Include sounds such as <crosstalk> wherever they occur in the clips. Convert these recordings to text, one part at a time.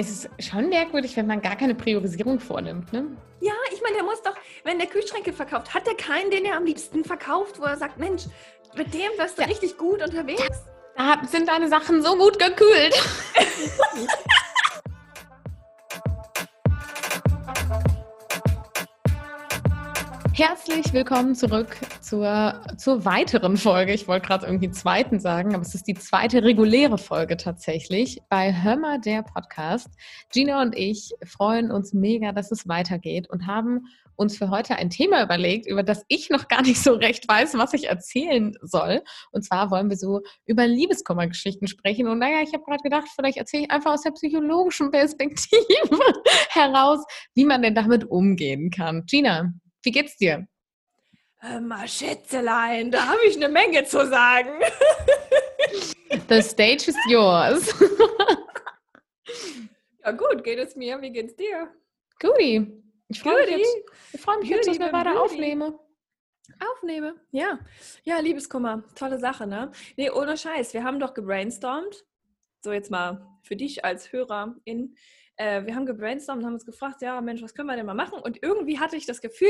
Es ist schon merkwürdig, wenn man gar keine Priorisierung vornimmt, ne? Ja, ich meine, der muss doch, wenn der Kühlschränke verkauft, hat er keinen, den er am liebsten verkauft, wo er sagt, Mensch, mit dem wirst du ja. richtig gut unterwegs. Da sind deine Sachen so gut gekühlt. <laughs> Herzlich willkommen zurück zur, zur weiteren Folge. Ich wollte gerade irgendwie zweiten sagen, aber es ist die zweite reguläre Folge tatsächlich bei Hömmer der Podcast. Gina und ich freuen uns mega, dass es weitergeht und haben uns für heute ein Thema überlegt, über das ich noch gar nicht so recht weiß, was ich erzählen soll. Und zwar wollen wir so über Liebeskummergeschichten sprechen. Und naja, ich habe gerade gedacht, vielleicht erzähle ich einfach aus der psychologischen Perspektive <laughs> heraus, wie man denn damit umgehen kann. Gina, wie geht's dir? Hör mal, Schätzelein, da habe ich eine Menge zu sagen. <laughs> The stage is yours. <laughs> ja gut, geht es mir? Wie geht's dir? Guti. Ich freue mich, jetzt, ich freu mich jetzt, dass wir weiter aufnehmen. Aufnehme, ja. Ja, Liebeskummer, tolle Sache, ne? Nee, ohne Scheiß, wir haben doch gebrainstormt. So jetzt mal für dich als Hörerin äh, wir haben gebrainstormt und haben uns gefragt, ja, Mensch, was können wir denn mal machen? Und irgendwie hatte ich das Gefühl,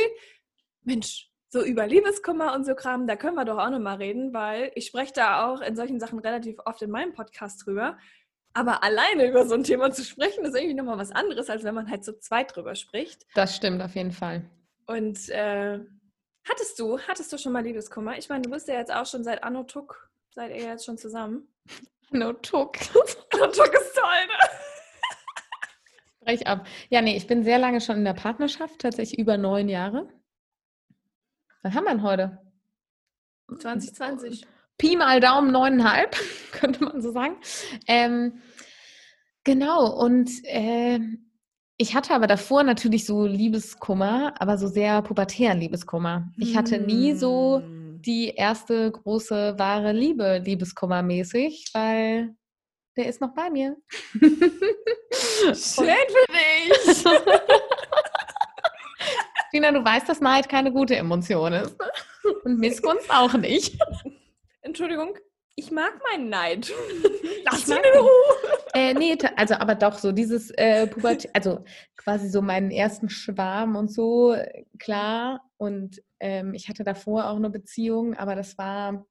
Mensch, so über Liebeskummer und so Kram, da können wir doch auch nochmal reden, weil ich spreche da auch in solchen Sachen relativ oft in meinem Podcast drüber. Aber alleine über so ein Thema zu sprechen, ist irgendwie nochmal was anderes, als wenn man halt so zweit drüber spricht. Das stimmt auf jeden Fall. Und äh, hattest du, hattest du schon mal Liebeskummer? Ich meine, du bist ja jetzt auch schon seit Anno Tuck, seid ihr jetzt schon zusammen? Anno Tuck. <laughs> Anno Tuck ist toll, ne? Brech ab. Ja, nee, ich bin sehr lange schon in der Partnerschaft, tatsächlich über neun Jahre. Was haben wir denn heute? 2020. Pi mal Daumen neuneinhalb, <laughs> könnte man so sagen. Ähm, genau, und äh, ich hatte aber davor natürlich so Liebeskummer, aber so sehr pubertären Liebeskummer. Ich hatte nie so hm. die erste große wahre Liebe Liebeskummer mäßig, weil der ist noch bei mir. <laughs> Schön für dich. <laughs> Tina, du weißt, dass Neid keine gute Emotion ist. Und Missgunst auch nicht. <laughs> Entschuldigung, ich mag meinen Neid. Lass mich in Ruhe. Äh, nee, also aber doch so dieses äh, Pubertät, also quasi so meinen ersten Schwarm und so, klar. Und ähm, ich hatte davor auch eine Beziehung, aber das war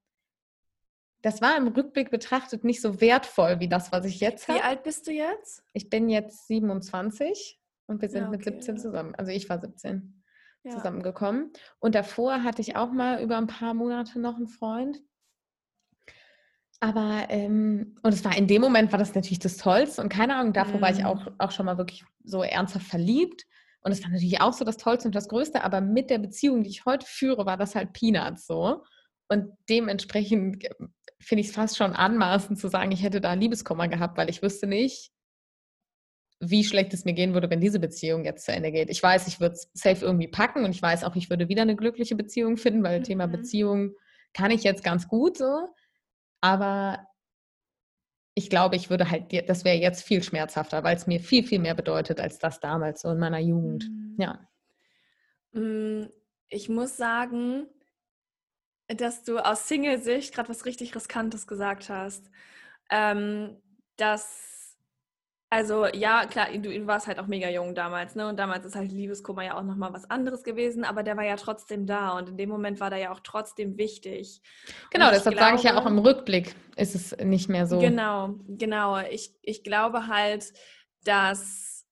das war im Rückblick betrachtet nicht so wertvoll wie das, was ich jetzt habe. Wie alt bist du jetzt? Ich bin jetzt 27 und wir sind ja, okay, mit 17 ja. zusammen. Also ich war 17 ja. zusammengekommen. Und davor hatte ich auch mal über ein paar Monate noch einen Freund. Aber, ähm, und es war in dem Moment war das natürlich das Tollste. Und keine Ahnung, davor mhm. war ich auch, mhm. auch schon mal wirklich so ernsthaft verliebt. Und es war natürlich auch so das Tollste und das Größte. Aber mit der Beziehung, die ich heute führe, war das halt Peanuts so. Und dementsprechend finde ich es fast schon anmaßend zu sagen, ich hätte da Liebeskummer gehabt, weil ich wüsste nicht, wie schlecht es mir gehen würde, wenn diese Beziehung jetzt zu Ende geht. Ich weiß, ich würde es safe irgendwie packen und ich weiß auch, ich würde wieder eine glückliche Beziehung finden, weil mhm. Thema Beziehung kann ich jetzt ganz gut so. Aber ich glaube, ich würde halt, das wäre jetzt viel schmerzhafter, weil es mir viel, viel mehr bedeutet als das damals so in meiner Jugend. Mhm. Ja. Mm, ich muss sagen, dass du aus Single-Sicht gerade was richtig Riskantes gesagt hast. Ähm, dass, also ja, klar, du, du, warst halt auch mega jung damals, ne? Und damals ist halt Liebeskummer ja auch nochmal was anderes gewesen, aber der war ja trotzdem da und in dem Moment war der ja auch trotzdem wichtig. Genau, deshalb glaube, sage ich ja auch im Rückblick ist es nicht mehr so. Genau, genau. Ich, ich glaube halt, dass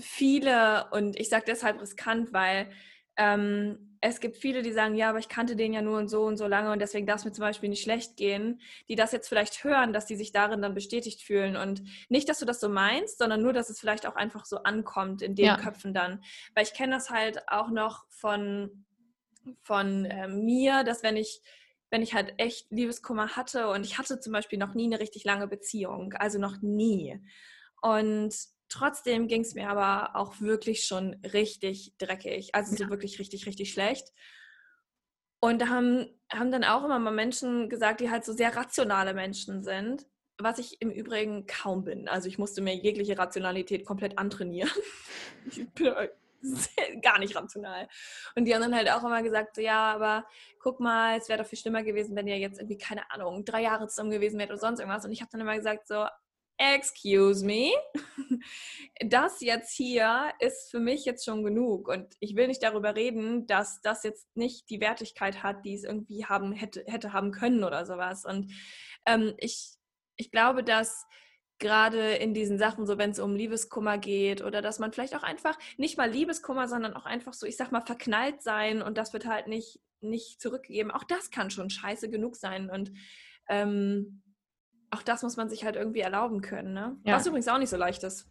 viele, und ich sage deshalb riskant, weil ähm, es gibt viele, die sagen, ja, aber ich kannte den ja nur und so und so lange und deswegen darf es mir zum Beispiel nicht schlecht gehen, die das jetzt vielleicht hören, dass die sich darin dann bestätigt fühlen. Und nicht, dass du das so meinst, sondern nur, dass es vielleicht auch einfach so ankommt in den ja. Köpfen dann. Weil ich kenne das halt auch noch von, von äh, mir, dass wenn ich wenn ich halt echt Liebeskummer hatte und ich hatte zum Beispiel noch nie eine richtig lange Beziehung, also noch nie. Und Trotzdem ging es mir aber auch wirklich schon richtig dreckig, also so wirklich richtig, richtig schlecht. Und da haben, haben dann auch immer mal Menschen gesagt, die halt so sehr rationale Menschen sind, was ich im Übrigen kaum bin. Also ich musste mir jegliche Rationalität komplett antrainieren. <laughs> ich bin gar nicht rational. Und die haben dann halt auch immer gesagt, so, ja, aber guck mal, es wäre doch viel schlimmer gewesen, wenn ihr jetzt irgendwie, keine Ahnung, drei Jahre zusammen gewesen wärt oder sonst irgendwas. Und ich habe dann immer gesagt, so, excuse me, das jetzt hier ist für mich jetzt schon genug. Und ich will nicht darüber reden, dass das jetzt nicht die Wertigkeit hat, die es irgendwie haben hätte, hätte haben können oder sowas. Und ähm, ich, ich glaube, dass gerade in diesen Sachen, so wenn es um Liebeskummer geht oder dass man vielleicht auch einfach nicht mal Liebeskummer, sondern auch einfach so, ich sag mal, verknallt sein und das wird halt nicht, nicht zurückgegeben. Auch das kann schon scheiße genug sein und ähm, auch das muss man sich halt irgendwie erlauben können. Ne? Ja. Was übrigens auch nicht so leicht ist.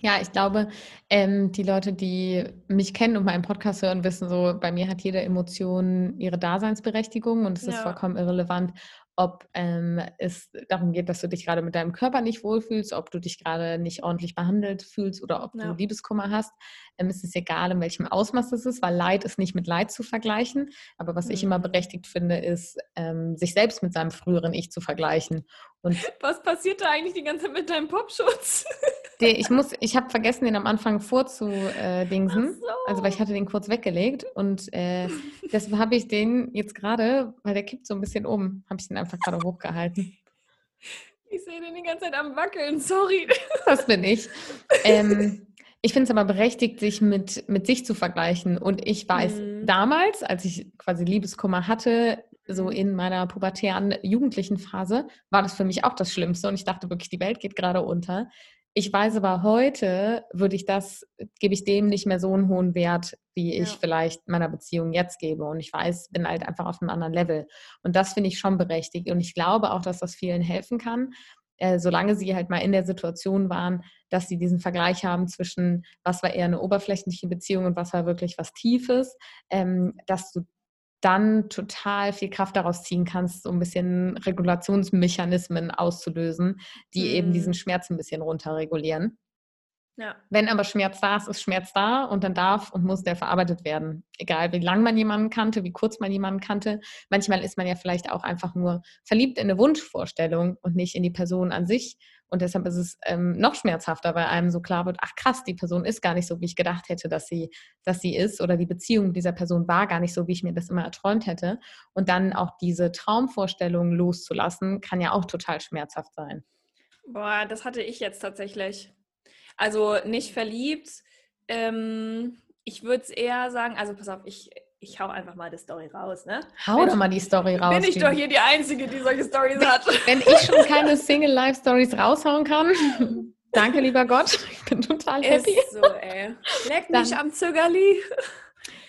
Ja, ich glaube, ähm, die Leute, die mich kennen und meinen Podcast hören, wissen so, bei mir hat jede Emotion ihre Daseinsberechtigung und es ja. ist vollkommen irrelevant, ob ähm, es darum geht, dass du dich gerade mit deinem Körper nicht wohlfühlst, ob du dich gerade nicht ordentlich behandelt fühlst oder ob ja. du Liebeskummer hast. Ähm, es ist egal, in welchem Ausmaß das ist, weil Leid ist nicht mit Leid zu vergleichen. Aber was mhm. ich immer berechtigt finde, ist, ähm, sich selbst mit seinem früheren Ich zu vergleichen. Und was passiert da eigentlich die ganze Zeit mit deinem Popschutz? <laughs> Den, ich muss, ich habe vergessen, den am Anfang vorzudingsen. So. Also weil ich hatte den kurz weggelegt und äh, deshalb <laughs> habe ich den jetzt gerade, weil der kippt so ein bisschen um, habe ich den einfach gerade hochgehalten. Ich sehe den die ganze Zeit am Wackeln, sorry. <laughs> Das bin ich. Ähm, ich finde es aber berechtigt, sich mit, mit sich zu vergleichen. Und ich weiß mhm. damals, als ich quasi Liebeskummer hatte, so in meiner pubertären jugendlichen Phase, war das für mich auch das Schlimmste. Und ich dachte wirklich, die Welt geht gerade unter. Ich weiß aber heute, würde ich das, gebe ich dem nicht mehr so einen hohen Wert, wie ich ja. vielleicht meiner Beziehung jetzt gebe. Und ich weiß, bin halt einfach auf einem anderen Level. Und das finde ich schon berechtigt. Und ich glaube auch, dass das vielen helfen kann, äh, solange sie halt mal in der Situation waren, dass sie diesen Vergleich haben zwischen, was war eher eine oberflächliche Beziehung und was war wirklich was Tiefes, ähm, dass du dann total viel Kraft daraus ziehen kannst, so ein bisschen Regulationsmechanismen auszulösen, die mhm. eben diesen Schmerz ein bisschen runterregulieren. Ja. Wenn aber Schmerz da ist, ist Schmerz da und dann darf und muss der verarbeitet werden. Egal, wie lange man jemanden kannte, wie kurz man jemanden kannte. Manchmal ist man ja vielleicht auch einfach nur verliebt in eine Wunschvorstellung und nicht in die Person an sich. Und deshalb ist es ähm, noch schmerzhafter, weil einem so klar wird, ach krass, die Person ist gar nicht so, wie ich gedacht hätte, dass sie, dass sie ist. Oder die Beziehung dieser Person war gar nicht so, wie ich mir das immer erträumt hätte. Und dann auch diese Traumvorstellung loszulassen, kann ja auch total schmerzhaft sein. Boah, das hatte ich jetzt tatsächlich. Also nicht verliebt. Ähm, ich würde es eher sagen, also pass auf, ich, ich hau einfach mal die Story raus, ne? Hau doch mal die Story raus. Bin ich doch hier die Einzige, die solche Stories hat. Wenn ich schon keine Single-Life-Stories raushauen kann, <laughs> danke, lieber Gott. Ich bin total happy. Ist so, ey. Leck mich dann, am Zögerli.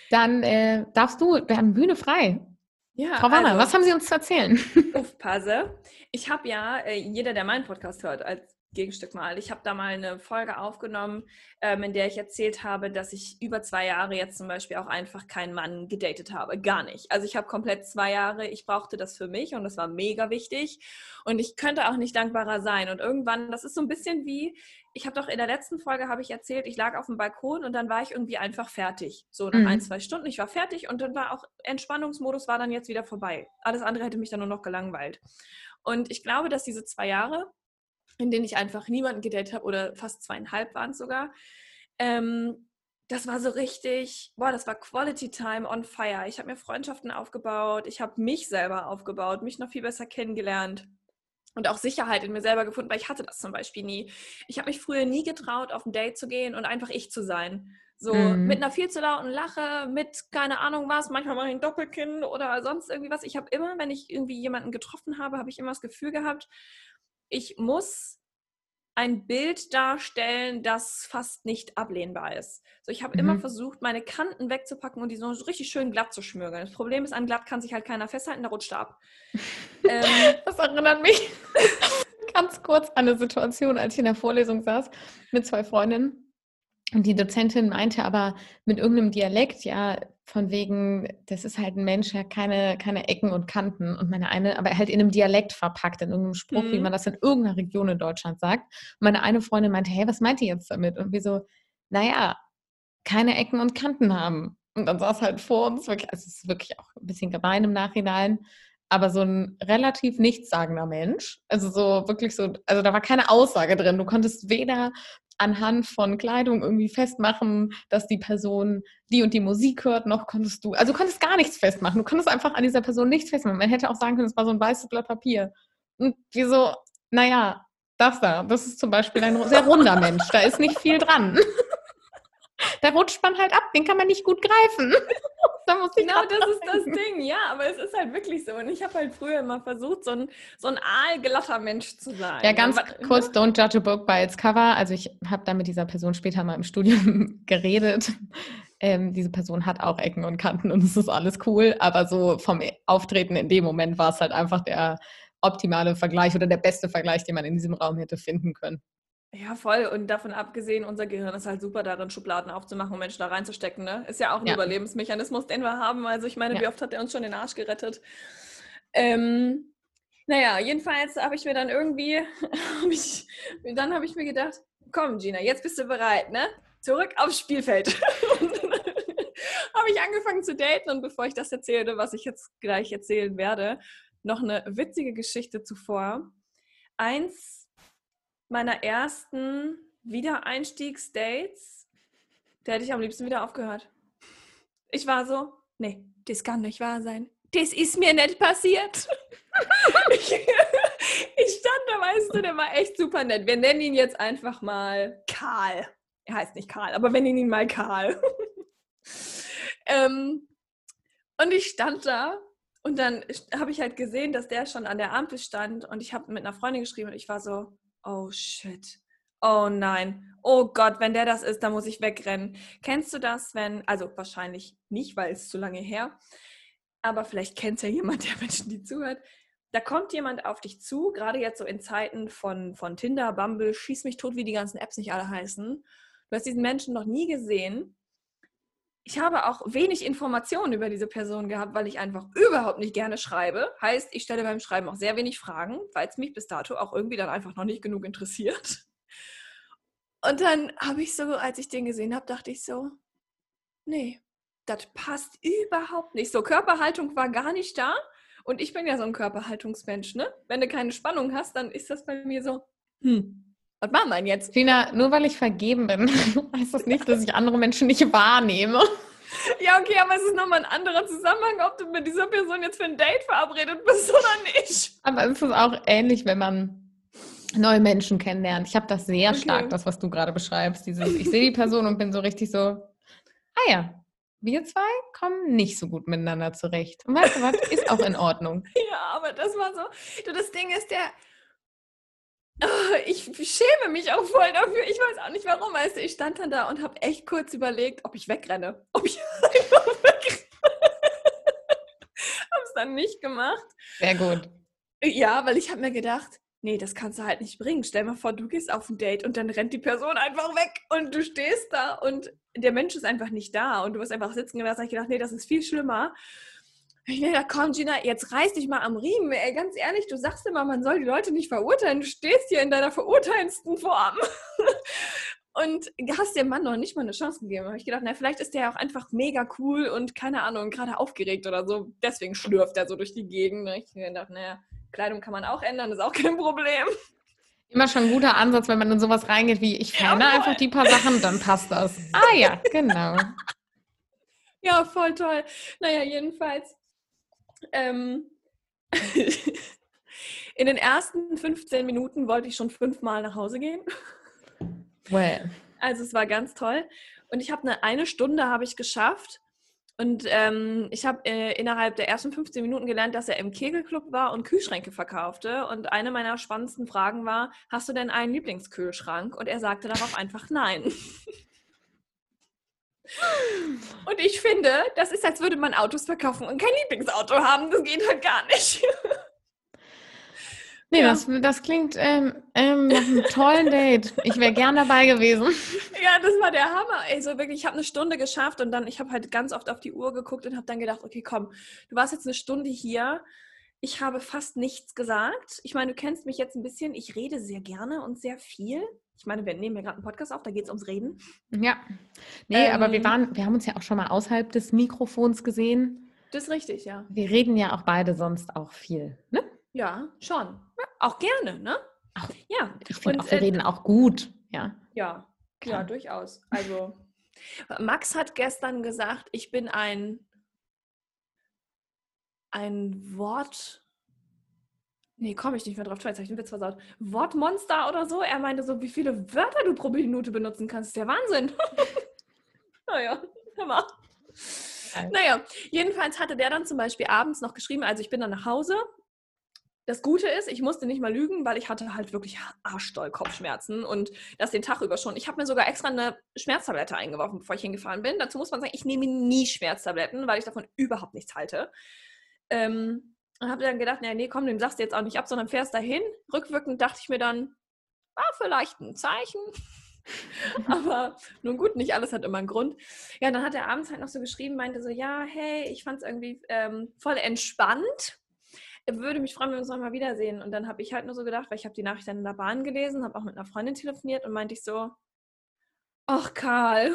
Dann äh, darfst du, wir haben Bühne frei. Ja, Frau Wanner, also, was haben Sie uns zu erzählen? Aufpasse. Ich habe ja, äh, jeder, der meinen Podcast hört, als Gegenstück mal. Ich habe da mal eine Folge aufgenommen, ähm, in der ich erzählt habe, dass ich über zwei Jahre jetzt zum Beispiel auch einfach keinen Mann gedatet habe. Gar nicht. Also ich habe komplett zwei Jahre, ich brauchte das für mich und das war mega wichtig. Und ich könnte auch nicht dankbarer sein. Und irgendwann, das ist so ein bisschen wie, ich habe doch in der letzten Folge habe ich erzählt, ich lag auf dem Balkon und dann war ich irgendwie einfach fertig. So nach mhm. ein, zwei Stunden, ich war fertig und dann war auch Entspannungsmodus war dann jetzt wieder vorbei. Alles andere hätte mich dann nur noch gelangweilt. Und ich glaube, dass diese zwei Jahre in denen ich einfach niemanden gedatet habe oder fast zweieinhalb waren es sogar. Ähm, das war so richtig, boah, das war Quality Time on Fire. Ich habe mir Freundschaften aufgebaut, ich habe mich selber aufgebaut, mich noch viel besser kennengelernt und auch Sicherheit in mir selber gefunden, weil ich hatte das zum Beispiel nie. Ich habe mich früher nie getraut, auf ein Date zu gehen und einfach ich zu sein. So mhm. mit einer viel zu lauten Lache, mit keine Ahnung was, manchmal mache ich ein Doppelkinn oder sonst irgendwie was. Ich habe immer, wenn ich irgendwie jemanden getroffen habe, habe ich immer das Gefühl gehabt, ich muss ein Bild darstellen, das fast nicht ablehnbar ist. So, ich habe mhm. immer versucht, meine Kanten wegzupacken und die so richtig schön glatt zu schmürgeln. Das Problem ist, an glatt kann sich halt keiner festhalten, der rutscht ab. <laughs> ähm, das erinnert mich <laughs> ganz kurz an eine Situation, als ich in der Vorlesung saß mit zwei Freundinnen. Und die Dozentin meinte aber mit irgendeinem Dialekt, ja, von wegen, das ist halt ein Mensch, der keine, keine Ecken und Kanten. Und meine eine, aber halt in einem Dialekt verpackt, in irgendeinem Spruch, mhm. wie man das in irgendeiner Region in Deutschland sagt. Und meine eine Freundin meinte, hey, was meint ihr jetzt damit? Und wir so, naja, keine Ecken und Kanten haben. Und dann saß halt vor uns, wirklich, also es ist wirklich auch ein bisschen gemein im Nachhinein, aber so ein relativ nichtssagender Mensch. Also so wirklich so, also da war keine Aussage drin. Du konntest weder anhand von Kleidung irgendwie festmachen, dass die Person die und die Musik hört, noch konntest du, also du konntest gar nichts festmachen. Du konntest einfach an dieser Person nichts festmachen. Man hätte auch sagen können, es war so ein weißes Blatt Papier. Und wie so, naja, Das da, das ist zum Beispiel ein sehr runder Mensch. Da ist nicht viel dran. <laughs> Da rutscht man halt ab, den kann man nicht gut greifen. <laughs> da muss ich genau, das ist das Ding, ja, aber es ist halt wirklich so. Und ich habe halt früher immer versucht, so ein, so ein aalglatter Mensch zu sein. Ja, ganz aber, kurz, don't judge a book by its cover. Also ich habe da mit dieser Person später mal im Studium <laughs> geredet. Ähm, diese Person hat auch Ecken und Kanten und es ist alles cool, aber so vom Auftreten in dem Moment war es halt einfach der optimale Vergleich oder der beste Vergleich, den man in diesem Raum hätte finden können. Ja, voll. Und davon abgesehen, unser Gehirn ist halt super darin, Schubladen aufzumachen und Menschen da reinzustecken. Ne? Ist ja auch ein ja. Überlebensmechanismus, den wir haben. Also ich meine, ja. wie oft hat er uns schon den Arsch gerettet? Ähm, naja, jedenfalls habe ich mir dann irgendwie, <laughs> hab ich, dann habe ich mir gedacht, komm Gina, jetzt bist du bereit, ne? Zurück aufs Spielfeld. <laughs> habe ich angefangen zu daten und bevor ich das erzähle, was ich jetzt gleich erzählen werde, noch eine witzige Geschichte zuvor. Eins meiner ersten Wiedereinstiegsdates, da hätte ich am liebsten wieder aufgehört. Ich war so, nee, das kann nicht wahr sein. Das ist mir nicht passiert. <laughs> ich, ich stand da, weißt du, der war echt super nett. Wir nennen ihn jetzt einfach mal Karl. Er heißt nicht Karl, aber wir nennen ihn mal Karl. <laughs> ähm, und ich stand da und dann habe ich halt gesehen, dass der schon an der Ampel stand und ich habe mit einer Freundin geschrieben und ich war so, Oh shit. Oh nein. Oh Gott, wenn der das ist, dann muss ich wegrennen. Kennst du das, wenn, also wahrscheinlich nicht, weil es zu lange her, aber vielleicht kennt ja jemand <laughs> der Menschen, die zuhört. Da kommt jemand auf dich zu, gerade jetzt so in Zeiten von, von Tinder, Bumble, schieß mich tot, wie die ganzen Apps nicht alle heißen. Du hast diesen Menschen noch nie gesehen ich habe auch wenig Informationen über diese Person gehabt, weil ich einfach überhaupt nicht gerne schreibe. Heißt, ich stelle beim Schreiben auch sehr wenig Fragen, weil es mich bis dato auch irgendwie dann einfach noch nicht genug interessiert. Und dann habe ich so, als ich den gesehen habe, dachte ich so, nee, das passt überhaupt nicht. So, Körperhaltung war gar nicht da. Und ich bin ja so ein Körperhaltungsmensch, ne? Wenn du keine Spannung hast, dann ist das bei mir so, hm, was machen wir denn jetzt? Tina, nur weil ich vergeben bin, <laughs> heißt das nicht, dass ich andere Menschen nicht wahrnehme. Ja, okay, aber es ist nochmal ein anderer Zusammenhang, ob du mit dieser Person jetzt für ein Date verabredet bist oder nicht. Aber es ist auch ähnlich, wenn man neue Menschen kennenlernt. Ich habe das sehr okay. stark, das, was du gerade beschreibst. Dieses, ich sehe die Person und bin so richtig so, ah ja, wir zwei kommen nicht so gut miteinander zurecht. Und weißt du was, ist auch in Ordnung. <laughs> Ja, aber das war so, du, das Ding ist, der, <laughs> ich schäme mich auch voll dafür. Ich weiß auch nicht warum. Also ich stand dann da und habe echt kurz überlegt, ob ich wegrenne. <laughs> Ob ich einfach wegrenne. <laughs> habe es dann nicht gemacht. Sehr gut. Ja, weil ich habe mir gedacht, nee, das kannst du halt nicht bringen. Stell mal vor, du gehst auf ein Date und dann rennt die Person einfach weg und du stehst da und der Mensch ist einfach nicht da und du wirst einfach sitzen gelassen. Da habe ich gedacht, nee, das ist viel schlimmer. Ich dachte, komm, Gina, jetzt reiß dich mal am Riemen. Ey, ganz ehrlich, du sagst immer, man soll die Leute nicht verurteilen. Du stehst hier in deiner verurteilendsten Form. <laughs> und hast dem Mann noch nicht mal eine Chance gegeben. Da habe ich gedacht, na, vielleicht ist der auch einfach mega cool und keine Ahnung, gerade aufgeregt oder so. Deswegen schlürft er so durch die Gegend. Ich habe gedacht, naja, Kleidung kann man auch ändern, ist auch kein Problem. Immer schon ein guter Ansatz, wenn man in sowas reingeht, wie ich verändere ja, einfach die paar Sachen, dann passt das. Ah ja, genau. <laughs> ja, voll toll. Naja, jedenfalls ähm, <laughs> in den ersten 15 Minuten wollte ich schon fünfmal nach Hause gehen. Well. Also es war ganz toll. Und ich habe eine, eine Stunde habe ich geschafft. Und ähm, ich habe äh, innerhalb der ersten 15 Minuten gelernt, dass er im Kegelclub war und Kühlschränke verkaufte. Und eine meiner spannendsten Fragen war, hast du denn einen Lieblingskühlschrank? Und er sagte darauf einfach nein. <laughs> Und ich finde, das ist, als würde man Autos verkaufen und kein Lieblingsauto haben. Das geht halt gar nicht. <laughs> Nee, ja. das, das klingt ähm, ähm, nach einem tollen Date. Ich wäre gern dabei gewesen. Ja, das war der Hammer. Also wirklich, ich habe eine Stunde geschafft und dann, ich habe halt ganz oft auf die Uhr geguckt und habe dann gedacht, okay, komm, du warst jetzt eine Stunde hier. Ich habe fast nichts gesagt. Ich meine, du kennst mich jetzt ein bisschen. Ich rede sehr gerne und sehr viel. Ich meine, wir nehmen ja gerade einen Podcast auf, da geht es ums Reden. Ja. Nee, ähm, aber wir ähm. waren, wir haben uns ja auch schon mal außerhalb des Mikrofons gesehen. Das ist richtig, ja. Wir reden ja auch beide sonst auch viel, ne? Ja, schon. Ja, auch gerne, ne? Auch, ja. Ich finde auch, wir äh, reden auch gut, ja. Ja, ja, durchaus. Also, Max hat gestern gesagt, ich bin ein, ein Wort, Nee, komme ich nicht mehr drauf. Jetzt habe ich den Witz versaut. Wortmonster oder so. Er meinte so, wie viele Wörter du pro Minute benutzen kannst. Das ist der Wahnsinn. <laughs> naja, hör mal. Naja, jedenfalls hatte der dann zum Beispiel abends noch geschrieben, also ich bin dann nach Hause. Das Gute ist, ich musste nicht mal lügen, weil ich hatte halt wirklich arschdoll Kopfschmerzen und das den Tag über schon. Ich habe mir sogar extra eine Schmerztablette eingeworfen, bevor ich hingefahren bin. Dazu muss man sagen, ich nehme nie Schmerztabletten, weil ich davon überhaupt nichts halte. Ähm, und habe dann gedacht, nee, nee, komm, dem sagst du jetzt auch nicht ab, sondern fährst dahin. Rückwirkend dachte ich mir dann, war vielleicht ein Zeichen. <laughs> Aber nun gut, nicht alles hat immer einen Grund. Ja, dann hat er abends halt noch so geschrieben, meinte so, ja, hey, ich fand es irgendwie ähm, voll entspannt. Würde mich freuen, wenn wir uns nochmal wiedersehen. Und dann habe ich halt nur so gedacht, weil ich habe die Nachricht dann in der Bahn gelesen, habe auch mit einer Freundin telefoniert und meinte ich so, ach Karl,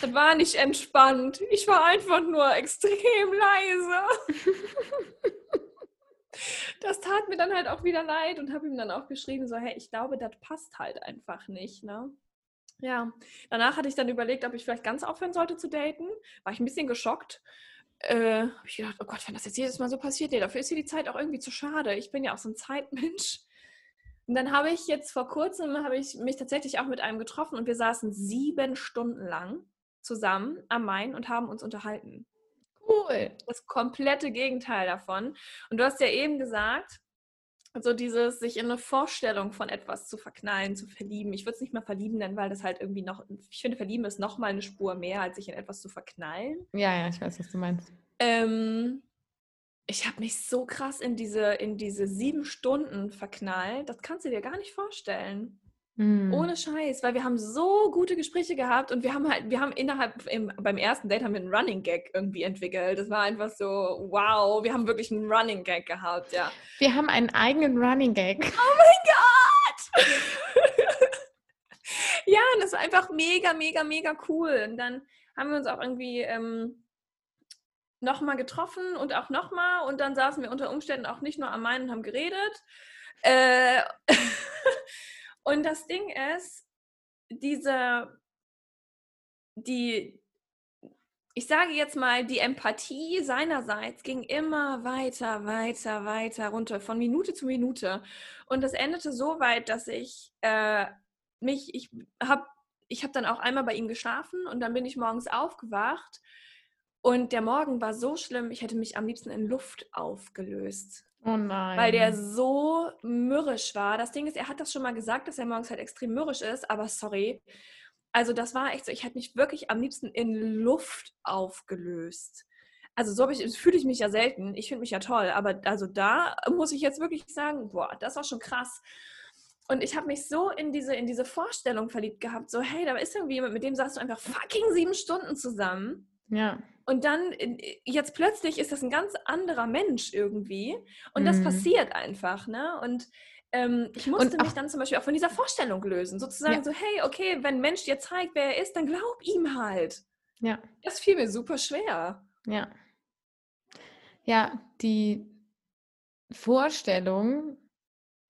das war nicht entspannt. Ich war einfach nur extrem leise. das tat mir dann halt auch wieder leid und habe ihm dann auch geschrieben, so, hey, ich glaube, das passt halt einfach nicht, ne? Ja, danach hatte ich dann überlegt, ob ich vielleicht ganz aufhören sollte zu daten. War ich ein bisschen geschockt. Äh, habe ich gedacht, oh Gott, wenn das jetzt jedes Mal so passiert, nee, dafür ist hier die Zeit auch irgendwie zu schade. Ich bin ja auch so ein Zeitmensch. Und dann habe ich jetzt vor kurzem, habe ich mich tatsächlich auch mit einem getroffen und wir saßen sieben Stunden lang zusammen am Main und haben uns unterhalten. Cool. Das komplette Gegenteil davon. Und du hast ja eben gesagt, so dieses sich in eine Vorstellung von etwas zu verknallen, zu verlieben. Ich würde es nicht mal verlieben nennen, weil das halt irgendwie noch, ich finde, verlieben ist noch mal eine Spur mehr, als sich in etwas zu verknallen. Ja, ja, ich weiß, was du meinst. Ähm, ich habe mich so krass in diese, in diese sieben Stunden verknallt, das kannst du dir gar nicht vorstellen. Mhm. Ohne Scheiß, weil wir haben so gute Gespräche gehabt und wir haben halt, wir haben innerhalb, im, beim ersten Date haben wir einen Running Gag irgendwie entwickelt. Das war einfach so, wow, wir haben wirklich einen Running Gag gehabt, ja. Wir haben einen eigenen Running Gag. Oh mein Gott! <laughs> ja, und das war einfach mega, mega, mega cool. Und dann haben wir uns auch irgendwie ähm, nochmal getroffen und auch nochmal und dann saßen wir unter Umständen auch nicht nur am Main und haben geredet. Äh, <laughs> Und das Ding ist, diese, die, ich sage jetzt mal, die Empathie seinerseits ging immer weiter, weiter, weiter runter, von Minute zu Minute. Und das endete so weit, dass ich äh, mich, ich habe ich hab dann auch einmal bei ihm geschlafen und dann bin ich morgens aufgewacht und der Morgen war so schlimm, ich hätte mich am liebsten in Luft aufgelöst. Oh nein. Weil der so mürrisch war. Das Ding ist, er hat das schon mal gesagt, dass er morgens halt extrem mürrisch ist, aber sorry. Also das war echt so, ich hätte mich wirklich am liebsten in Luft aufgelöst. Also so ich, fühle ich mich ja selten. Ich finde mich ja toll, aber also da muss ich jetzt wirklich sagen, boah, das war schon krass. Und ich habe mich so in diese, in diese Vorstellung verliebt gehabt, so hey, da ist irgendwie jemand, mit dem sagst du einfach fucking sieben Stunden zusammen. Ja. Und dann, äh, jetzt plötzlich ist das ein ganz anderer Mensch irgendwie. Und das mhm. passiert einfach, ne? Und ähm, ich musste mich dann zum Beispiel auch von dieser Vorstellung lösen. Sozusagen ja. so, hey, okay, wenn ein Mensch dir zeigt, wer er ist, dann glaub ihm halt. Ja. Das fiel mir super schwer. Ja. Ja, die Vorstellung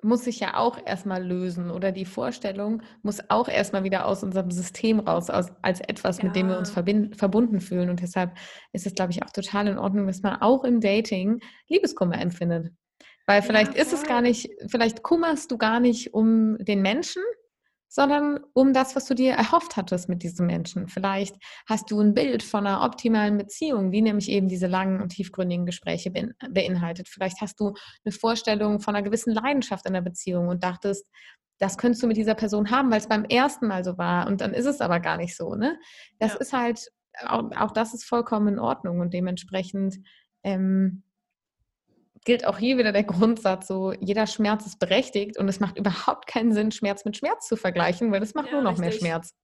muss sich ja auch erstmal lösen oder die Vorstellung muss auch erstmal wieder aus unserem System raus, aus, als etwas, ja. mit dem wir uns verbunden fühlen. Und deshalb ist es, glaube ich, auch total in Ordnung, dass man auch im Dating Liebeskummer empfindet. Weil vielleicht ja, ist es gar nicht, vielleicht kummerst du gar nicht um den Menschen, sondern um das, was du dir erhofft hattest mit diesem Menschen. Vielleicht hast du ein Bild von einer optimalen Beziehung, wie nämlich eben diese langen und tiefgründigen Gespräche beinhaltet. Vielleicht hast du eine Vorstellung von einer gewissen Leidenschaft in der Beziehung und dachtest, das könntest du mit dieser Person haben, weil es beim ersten Mal so war und dann ist es aber gar nicht so. Ne? Das ja. ist halt, auch, auch, das ist vollkommen in Ordnung und dementsprechend ähm, gilt auch hier wieder der Grundsatz, so jeder Schmerz ist berechtigt und es macht überhaupt keinen Sinn, Schmerz mit Schmerz zu vergleichen, weil das macht ja, nur noch richtig. mehr Schmerz.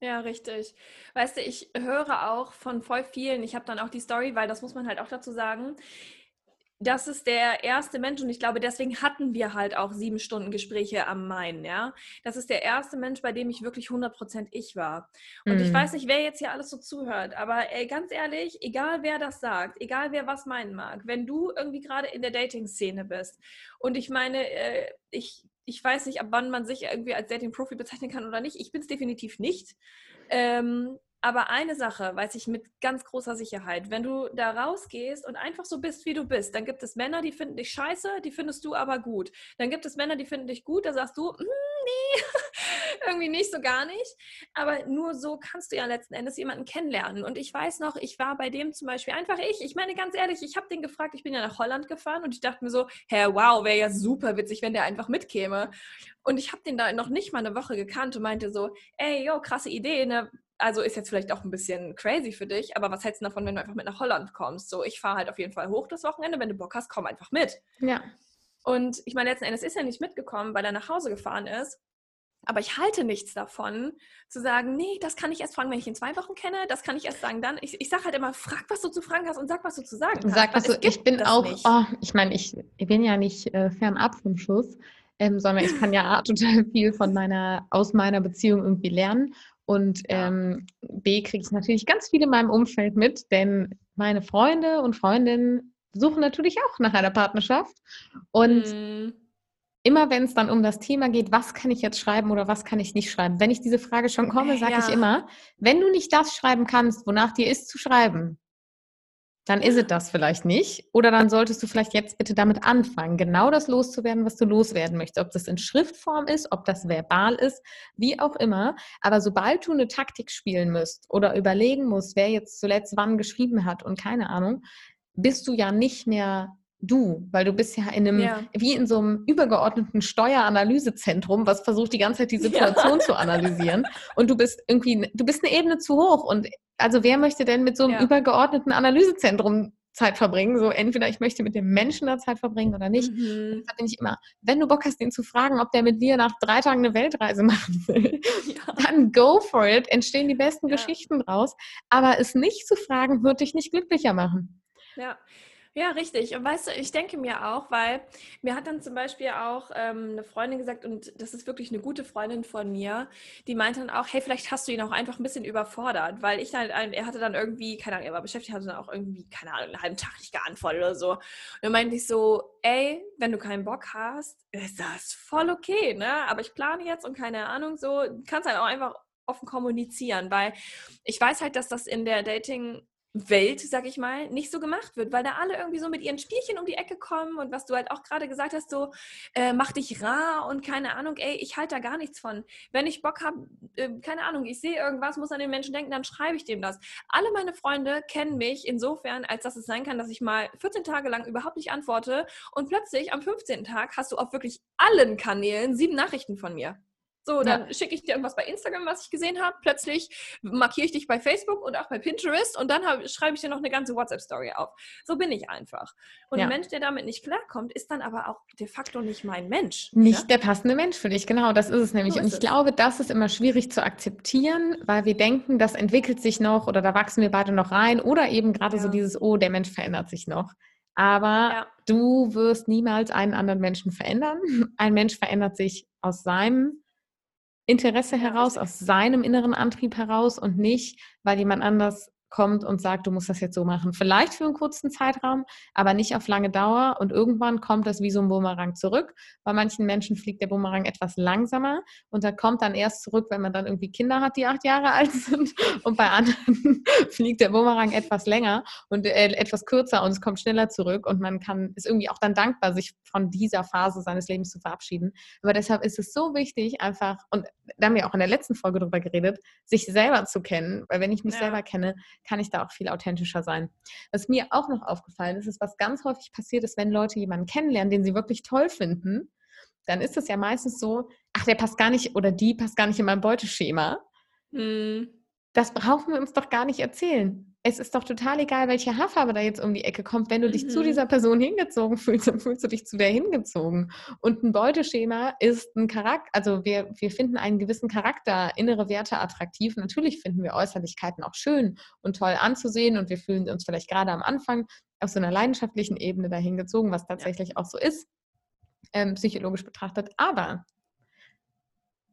Ja, richtig. Weißt du, ich höre auch von voll vielen, ich habe dann auch die Story, weil das muss man halt auch dazu sagen, das ist der erste Mensch und ich glaube, deswegen hatten wir halt auch sieben Stunden Gespräche am Main, ja. Das ist der erste Mensch, bei dem ich wirklich 100% ich war. Und mm. ich mhm. weiß nicht, wer jetzt hier alles so zuhört, aber ey, ganz ehrlich, egal wer das sagt, egal wer was meinen mag, wenn du irgendwie gerade in der Dating-Szene bist und ich meine, äh, ich, ich weiß nicht, ab wann man sich irgendwie als Dating-Profi bezeichnen kann oder nicht, ich bin es definitiv nicht. Ähm, Aber eine Sache weiß ich mit ganz großer Sicherheit. Wenn du da rausgehst und einfach so bist, wie du bist, dann gibt es Männer, die finden dich scheiße, die findest du aber gut. Dann gibt es Männer, die finden dich gut, da sagst du, hm, nee, <laughs> irgendwie nicht so gar nicht. Aber nur so kannst du ja letzten Endes jemanden kennenlernen. Und ich weiß noch, ich war bei dem zum Beispiel einfach ich. Ich meine ganz ehrlich, ich habe den gefragt, ich bin ja nach Holland gefahren und ich dachte mir so, hä, wow, wäre ja super witzig, wenn der einfach mitkäme. Und ich habe den da noch nicht mal eine Woche gekannt und meinte so, ey, yo, krasse Idee, ne? Also ist jetzt vielleicht auch ein bisschen crazy für dich, aber was hältst du davon, wenn du einfach mit nach Holland kommst? So, ich fahre halt auf jeden Fall hoch das Wochenende, wenn du Bock hast, komm einfach mit. Ja. Und ich meine, letzten Endes ist er nicht mitgekommen, weil er nach Hause gefahren ist. Aber ich halte nichts davon, zu sagen, nee, das kann ich erst fragen, wenn ich in zwei Wochen kenne, das kann ich erst sagen dann. Ich, ich sage halt immer, frag, was du zu fragen hast und sag, was du zu sagen hast. Sag, was du, ich bin auch, oh, ich meine, ich, bin ja nicht äh, fernab vom Schuss, ähm, sondern ich kann ja <laughs> total viel von meiner, aus meiner Beziehung irgendwie lernen. Und ähm, B kriege ich natürlich ganz viel in meinem Umfeld mit, denn meine Freunde und Freundinnen suchen natürlich auch nach einer Partnerschaft. Und mm. immer wenn es dann um das Thema geht, was kann ich jetzt schreiben oder was kann ich nicht schreiben, wenn ich diese Frage schon komme, sage ja. ich immer, wenn du nicht das schreiben kannst, wonach dir ist zu schreiben, dann ist es das vielleicht nicht. Oder dann solltest du vielleicht jetzt bitte damit anfangen, genau das loszuwerden, was du loswerden möchtest. Ob das in Schriftform ist, ob das verbal ist, wie auch immer. Aber sobald du eine Taktik spielen müsst oder überlegen musst, wer jetzt zuletzt wann geschrieben hat und keine Ahnung, bist du ja nicht mehr du, weil du bist ja in einem, ja. wie in so einem übergeordneten Steueranalysezentrum, was versucht die ganze Zeit die Situation ja. zu analysieren. <laughs> Und du bist irgendwie, du bist eine Ebene zu hoch. Und also wer möchte denn mit so einem ja. übergeordneten Analysezentrum Zeit verbringen. So entweder ich möchte mit dem Menschen da Zeit verbringen oder nicht. Mhm. Da bin ich immer, wenn du Bock hast, den zu fragen, ob der mit dir nach drei Tagen eine Weltreise <laughs> machen will, dann go for it. Entstehen die besten. Geschichten draus. Aber es nicht zu fragen, wird dich nicht glücklicher machen. Ja, ja, richtig. Und weißt du, ich denke mir auch, weil mir hat dann zum Beispiel auch ähm, eine Freundin gesagt, und das ist wirklich eine gute Freundin von mir, die meinte dann auch, hey, vielleicht hast du ihn auch einfach ein bisschen überfordert, weil ich dann, er hatte dann irgendwie, keine Ahnung, er war beschäftigt, hatte dann auch irgendwie, keine Ahnung, einen halben Tag nicht geantwortet oder so. Und dann meinte ich so, ey, wenn du keinen Bock hast, ist das voll okay, ne? Aber ich plane jetzt und keine Ahnung, so, kannst halt auch einfach offen kommunizieren, weil ich weiß halt, dass das in der Dating Welt, sag ich mal, nicht so gemacht wird, weil da alle irgendwie so mit ihren Spielchen um die Ecke kommen und was du halt auch gerade gesagt hast, so äh, mach dich rar und keine Ahnung, ey, ich halte da gar nichts von. Wenn ich Bock habe, äh, keine Ahnung, ich sehe irgendwas, muss an den Menschen denken, dann schreibe ich dem das. Alle meine Freunde kennen mich insofern, als dass es sein kann, dass ich mal 14 Tage lang überhaupt nicht antworte und plötzlich am 15. Tag hast du auf wirklich allen Kanälen sieben Nachrichten von mir. So, dann ja. schicke ich dir irgendwas bei Instagram, was ich gesehen habe. Plötzlich markiere ich dich bei Facebook und auch bei Pinterest und dann hab, schreibe ich dir noch eine ganze WhatsApp-Story auf. So bin ich einfach. Und ja. ein Mensch, der damit nicht klarkommt, ist dann aber auch de facto nicht mein Mensch. Nicht ja? der passende Mensch für dich, genau. Das ist es nämlich. So ist und ich es. glaube, das ist immer schwierig zu akzeptieren, weil wir denken, das entwickelt sich noch oder da wachsen wir beide noch rein oder eben gerade so dieses, oh, der Mensch verändert sich noch. Aber du wirst niemals einen anderen Menschen verändern. Ein Mensch verändert sich aus seinem Interesse heraus, aus seinem inneren Antrieb heraus und nicht, weil jemand anders kommt und sagt, du musst das jetzt so machen. Vielleicht für einen kurzen Zeitraum, aber nicht auf lange Dauer. Und irgendwann kommt das wie so ein Bumerang zurück. Bei manchen Menschen fliegt der Bumerang etwas langsamer und der kommt dann erst zurück, wenn man dann irgendwie Kinder hat, die acht Jahre alt sind. Und bei anderen <laughs> fliegt der Bumerang etwas länger und äh, etwas kürzer und es kommt schneller zurück und man kann, ist irgendwie auch dann dankbar, sich von dieser Phase seines Lebens zu verabschieden. Aber deshalb ist es so wichtig, einfach, und da haben wir auch in der letzten Folge drüber geredet, sich selber zu kennen. Weil wenn ich mich ja. selber kenne, kann ich da auch viel authentischer sein. Was mir auch noch aufgefallen ist, ist, was ganz häufig passiert ist, wenn Leute jemanden kennenlernen, den sie wirklich toll finden, dann ist es ja meistens so, ach, der passt gar nicht oder die passt gar nicht in mein Beuteschema. Hm. Das brauchen wir uns doch gar nicht erzählen es ist doch total egal, welche Haarfarbe da jetzt um die Ecke kommt. Wenn du dich zu mhm. dieser Person hingezogen fühlst, dann fühlst du dich zu der hingezogen. Und ein Beuteschema ist ein Charakter, also wir, wir finden einen gewissen Charakter, innere Werte attraktiv. Natürlich finden wir Äußerlichkeiten auch schön und toll anzusehen und wir fühlen uns vielleicht gerade am Anfang auf so einer leidenschaftlichen Ebene dahin gezogen, was tatsächlich ja. auch so ist, ähm, psychologisch betrachtet. Aber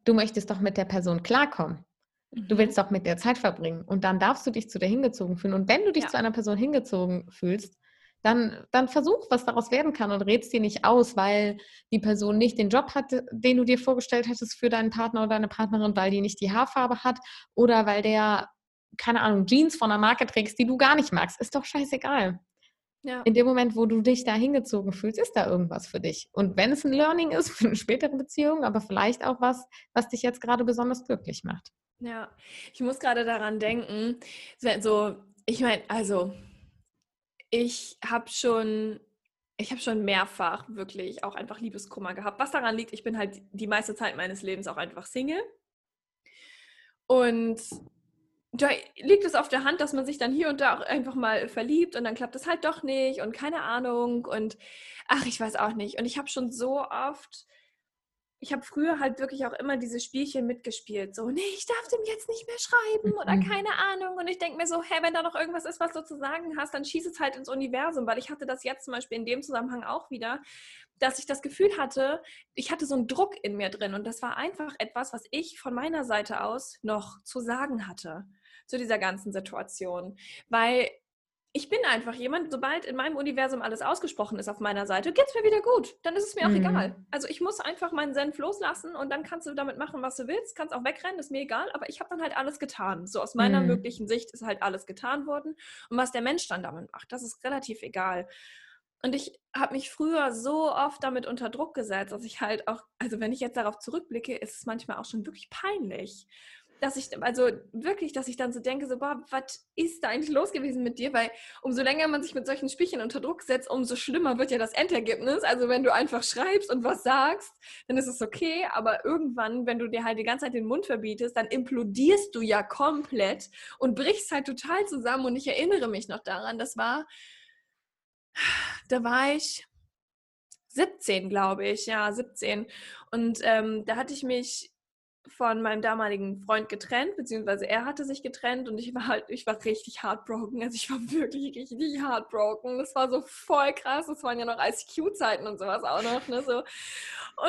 du möchtest doch mit der Person klarkommen. Du mhm. willst doch mit der Zeit verbringen und dann darfst du dich zu der hingezogen fühlen. Und wenn du dich ja. zu einer Person hingezogen fühlst, dann, dann versuch, was daraus werden kann und redst dir nicht aus, weil die Person nicht den Job hat, den du dir vorgestellt hättest für deinen Partner oder deine Partnerin, weil die nicht die Haarfarbe hat oder weil der keine Ahnung, Jeans von einer Marke trägst, die du gar nicht magst, ist doch scheißegal. Ja. In dem Moment, wo du dich da hingezogen fühlst, ist da irgendwas für dich. Und wenn es ein Learning ist für eine spätere Beziehung, aber vielleicht auch was, was dich jetzt gerade besonders glücklich macht. Ja, ich muss gerade daran denken, so, ich meine, also, ich habe schon ich habe schon mehrfach wirklich auch einfach Liebeskummer gehabt. Was daran liegt, ich bin halt die meiste Zeit meines Lebens auch einfach Single. Und da liegt es auf der Hand, dass man sich dann hier und da auch einfach mal verliebt und dann klappt es halt doch nicht und keine Ahnung und ach, ich weiß auch nicht. Und ich habe schon so oft ich habe früher halt wirklich auch immer diese Spielchen mitgespielt. So, nee, ich darf dem jetzt nicht mehr schreiben oder mhm. keine Ahnung. Und ich denke mir so, hey, wenn da noch irgendwas ist, was du zu sagen hast, dann schieß es halt ins Universum. Weil ich hatte das jetzt zum Beispiel in dem Zusammenhang auch wieder, dass ich das Gefühl hatte, ich hatte so einen Druck in mir drin. Und das war einfach etwas, was ich von meiner Seite aus noch zu sagen hatte zu dieser ganzen Situation. Weil ich bin einfach jemand, sobald in meinem Universum alles ausgesprochen ist auf meiner Seite, geht es mir wieder gut. Dann ist es mir auch mhm. egal. Also ich muss einfach meinen Senf loslassen und dann kannst du damit machen, was du willst. Kannst auch wegrennen, ist mir egal. Aber ich habe dann halt alles getan. So aus meiner mhm. möglichen Sicht ist halt alles getan worden. Und was der Mensch dann damit macht, das ist relativ egal. Und ich habe mich früher so oft damit unter Druck gesetzt, dass ich halt auch, also wenn ich jetzt darauf zurückblicke, ist es manchmal auch schon wirklich peinlich dass ich, also wirklich, dass ich dann so denke, so, boah, was ist da eigentlich los gewesen mit dir? Weil umso länger man sich mit solchen Spielchen unter Druck setzt, umso schlimmer wird ja das Endergebnis. Also wenn du einfach schreibst und was sagst, dann ist es okay, aber irgendwann, wenn du dir halt die ganze Zeit den Mund verbietest, dann implodierst du ja komplett und brichst halt total zusammen. Und ich erinnere mich noch daran, das war, da war ich 17, glaube ich, ja, 17. Und ähm, da hatte ich mich von meinem damaligen Freund getrennt, beziehungsweise er hatte sich getrennt und ich war halt, ich war richtig heartbroken. Also ich war wirklich richtig heartbroken. Das war so voll krass. Das waren ja noch ICQ-Zeiten und sowas auch noch. Ne? So. Und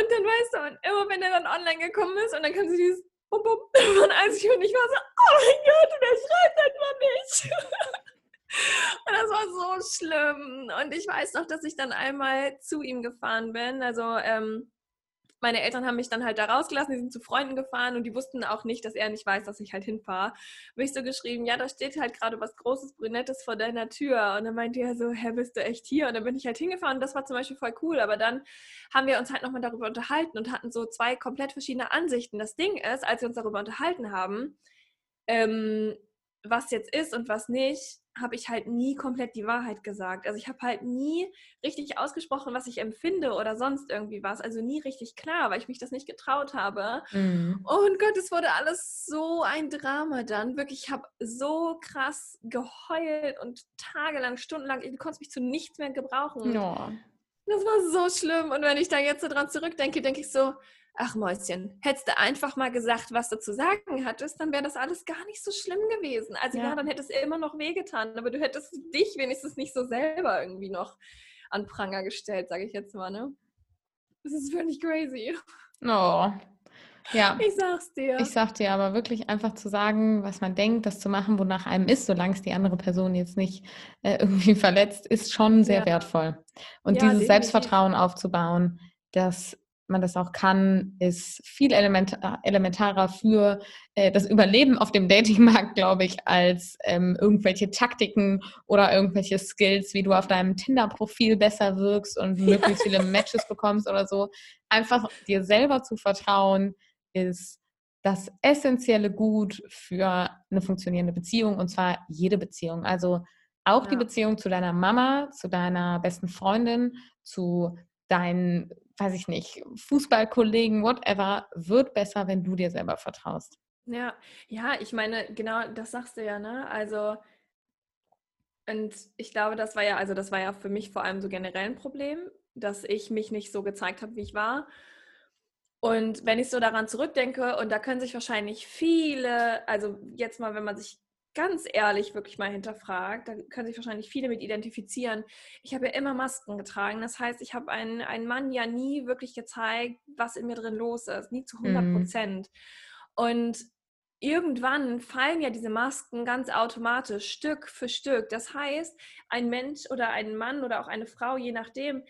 dann weißt du, und immer wenn er dann online gekommen ist und dann kam sie dieses Bum Bum <laughs> von ICQ und ich war so, oh mein Gott, der schreibt einfach nicht. <laughs> Und das war so schlimm. Und ich weiß noch, dass ich dann einmal zu ihm gefahren bin. Also ähm, meine Eltern haben mich dann halt da rausgelassen, die sind zu Freunden gefahren und die wussten auch nicht, dass er nicht weiß, dass ich halt hinfahre. Habe ich so geschrieben, ja, da steht halt gerade was Großes, Brünettes vor deiner Tür. Und dann meinte er so, hä, bist du echt hier? Und dann bin ich halt hingefahren und das war zum Beispiel voll cool. Aber dann haben wir uns halt nochmal darüber unterhalten und hatten so zwei komplett verschiedene Ansichten. Das Ding ist, als wir uns darüber unterhalten haben, ähm, was jetzt ist und was nicht, habe ich halt nie komplett die Wahrheit gesagt. Also ich habe halt nie richtig ausgesprochen, was ich empfinde oder sonst irgendwie was. Also nie richtig klar, weil ich mich das nicht getraut habe. Mhm. Und Gott, es wurde alles so ein Drama dann. Wirklich, ich habe so krass geheult und tagelang, stundenlang, du konntest mich zu nichts mehr gebrauchen. Ja. Das war so schlimm. Und wenn ich da jetzt so dran zurückdenke, denke ich so, ach Mäuschen, hättest du einfach mal gesagt, was du zu sagen hattest, dann wäre das alles gar nicht so schlimm gewesen. Also ja. ja, dann hätte es immer noch wehgetan, aber du hättest dich wenigstens nicht so selber irgendwie noch an Pranger gestellt, sage ich jetzt mal, ne? Das ist völlig crazy. Oh. Ja. Ich sag's dir. Ich sag dir aber wirklich einfach zu sagen, was man denkt, das zu machen, wonach einem ist, solange es die andere Person jetzt nicht äh, <laughs> irgendwie verletzt, ist schon sehr ja. wertvoll. Und ja, dieses definitiv. Selbstvertrauen aufzubauen, das man das auch kann, ist viel elementar, elementarer für äh, das Überleben auf dem Datingmarkt, glaube ich, als ähm, irgendwelche Taktiken oder irgendwelche Skills, wie du auf deinem Tinder-Profil besser wirkst und <laughs> möglichst viele Matches bekommst oder so. Einfach dir selber zu vertrauen, ist das essentielle Gut für eine funktionierende Beziehung und zwar jede Beziehung. Also auch ja. die Beziehung zu deiner Mama, zu deiner besten Freundin, zu deinen weiß ich nicht, Fußballkollegen, whatever, wird besser, wenn du dir selber vertraust. Ja, ja, ich meine, genau das sagst du ja, ne? Also, und ich glaube, das war ja, also das war ja für mich vor allem so generell ein Problem, dass ich mich nicht so gezeigt habe, wie ich war. Und wenn ich so daran zurückdenke, und da können sich wahrscheinlich viele, also jetzt mal, wenn man sich ganz ehrlich wirklich mal hinterfragt, da können sich wahrscheinlich viele mit identifizieren. Ich habe ja immer Masken getragen. Das heißt, ich habe einen, einen Mann ja nie wirklich gezeigt, was in mir drin los ist, nie zu 100 mhm. Prozent. Mhm. Und irgendwann fallen ja diese Masken ganz automatisch, Stück für Stück. Das heißt, ein Mensch oder ein Mann oder auch eine Frau, je nachdem,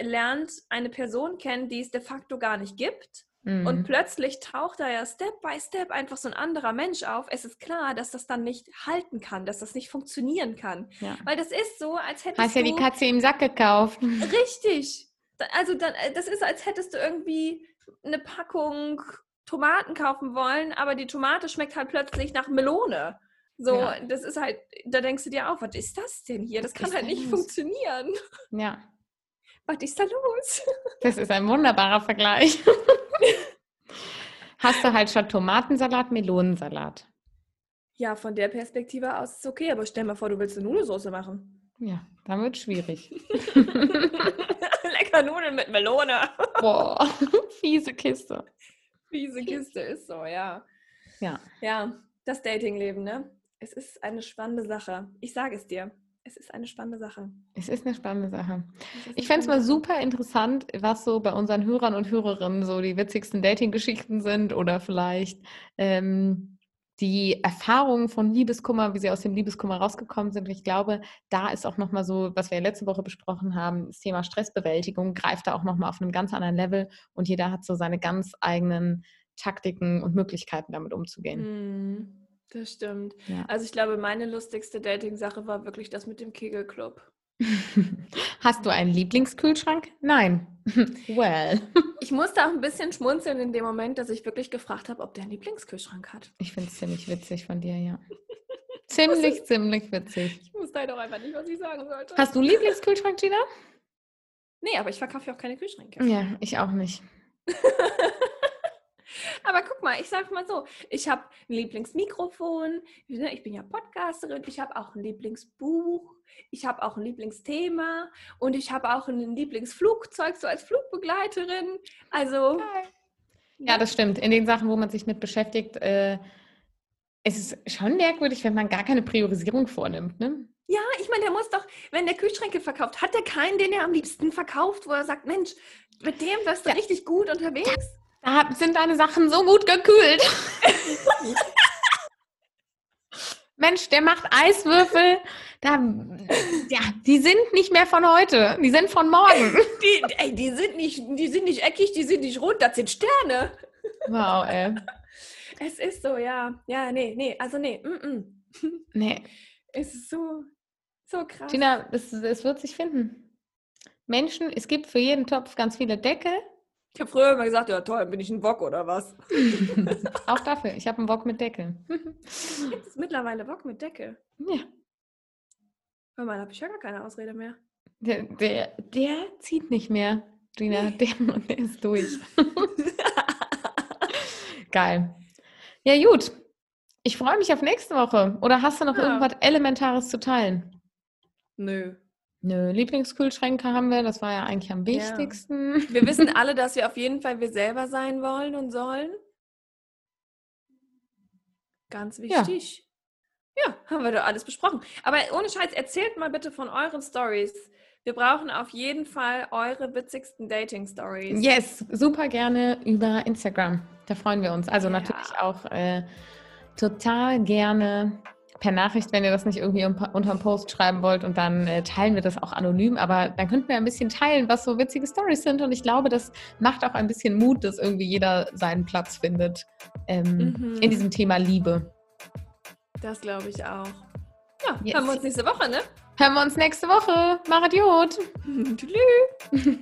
lernt eine Person kennen, die es de facto gar nicht gibt Mhm. Und plötzlich taucht da ja Step by Step einfach so ein anderer Mensch auf. Es ist klar, dass das dann nicht halten kann, dass das nicht funktionieren kann. Ja. Weil das ist so, als hättest Hast du... Hast ja die Katze im Sack gekauft. <laughs> Richtig. Also dann, äh, das ist, als hättest du irgendwie eine Packung Tomaten kaufen wollen, aber die Tomate schmeckt halt plötzlich nach Melone. So, ja. das ist halt, da denkst du dir auch, was ist das denn hier? Das was kann halt nicht los? funktionieren. Ja. Was ist da los? Das ist ein wunderbarer Vergleich. Hast du halt statt Tomatensalat Melonensalat. Ja, von der Perspektive aus ist es okay, aber stell mal vor, du willst eine Nudelsauce machen. Ja, dann wird es schwierig. <laughs> Lecker Nudeln mit Melone. Boah, <laughs> fiese Kiste. Fiese Kiste ist so, ja. Ja. Ja, das Datingleben, ne? Es ist eine spannende Sache. Ich sage es dir es ist eine spannende Sache. Es ist eine spannende Sache. Ich fände es mal super interessant, was so bei unseren Hörern und Hörerinnen so die witzigsten Dating-Geschichten sind oder vielleicht ähm, die Erfahrungen von Liebeskummer, wie sie aus dem Liebeskummer rausgekommen sind. ich glaube, da ist auch nochmal so, was wir letzte Woche besprochen haben, das Thema Stressbewältigung greift da auch nochmal auf einem ganz anderen Level und jeder hat so seine ganz eigenen Taktiken und Möglichkeiten damit umzugehen. Mhm. Das stimmt. Ja. Also ich glaube, meine lustigste Dating-Sache war wirklich das mit dem Kegelclub. <laughs> Hast du einen Lieblingskühlschrank? Nein. <laughs> well. Ich musste auch ein bisschen schmunzeln in dem Moment, dass ich wirklich gefragt habe, ob der einen Lieblingskühlschrank hat. Ich finde es ziemlich witzig von dir, ja. <laughs> ziemlich, ist, ziemlich witzig. Ich wusste halt auch einfach nicht, was ich sagen sollte. Hast du einen Lieblingskühlschrank, Gina? Nee, aber ich verkaufe ja auch keine Kühlschränke. Ja, ich auch nicht. Aber guck mal, ich sage mal so, ich habe ein Lieblingsmikrofon, ne, ich bin ja Podcasterin, ich habe auch ein Lieblingsbuch, ich habe auch ein Lieblingsthema und ich habe auch ein Lieblingsflugzeug, so als Flugbegleiterin. Also. Ja, das stimmt. In den Sachen, wo man sich mit beschäftigt, äh, es ist schon merkwürdig, wenn man gar keine Priorisierung vornimmt. Ne? Ja, ich meine, der muss doch, wenn der Kühlschränke verkauft, hat der keinen, den er am liebsten verkauft, wo er sagt, Mensch, mit dem wirst du ja. richtig gut unterwegs. Da sind deine Sachen so gut gekühlt. <laughs> Mensch, der macht Eiswürfel. Da, ja, die sind nicht mehr von heute. Die sind von morgen. <laughs> Die, ey, die, sind nicht, die sind nicht eckig, die sind nicht rund, das sind Sterne. Wow, ey. <laughs> Es ist so, ja. Ja, nee, nee, also nee. Mm -mm. Nee. Es ist so, so krass. Tina, es, es wird sich finden. Menschen, es gibt für jeden Topf ganz viele Deckel ich habe früher immer gesagt, ja toll, bin ich ein Wok oder was? <laughs> Auch dafür, ich habe einen Wok mit Deckel. <laughs> Gibt es mittlerweile Wok mit Deckel? Ja. Hör mal, habe ich ja gar keine Ausrede mehr. Der, der, der zieht nicht mehr, Gina. Der, <laughs> der ist durch. Geil. Ja, gut. Ich freue mich auf nächste Woche. Oder hast du noch ja. irgendwas Elementares zu teilen? Nö. Nö, Lieblingskühlschränke haben wir, das war ja eigentlich am wichtigsten. Ja. Wir wissen <laughs> alle, dass wir auf jeden Fall wir selber sein wollen und sollen. Ganz wichtig. Ja, ja haben wir doch alles besprochen. Aber ohne Scheiß, erzählt mal bitte von euren Stories. Wir brauchen auf jeden Fall eure witzigsten Dating-Stories. Yes, super gerne über Instagram. Da freuen wir uns. Also ja. natürlich auch äh, total gerne per Nachricht, wenn ihr das nicht irgendwie unter dem Post schreiben wollt und dann äh, teilen wir das auch anonym. Aber dann könnten wir ein bisschen teilen, was so witzige Stories sind. Und ich glaube, das macht auch ein bisschen Mut, dass irgendwie jeder seinen Platz findet ähm, mhm. in diesem Thema Liebe. Das glaube ich auch. Ja, yes. hören wir uns nächste Woche, ne? Hören wir uns nächste Woche. Macht Jod. <laughs> Tschüss.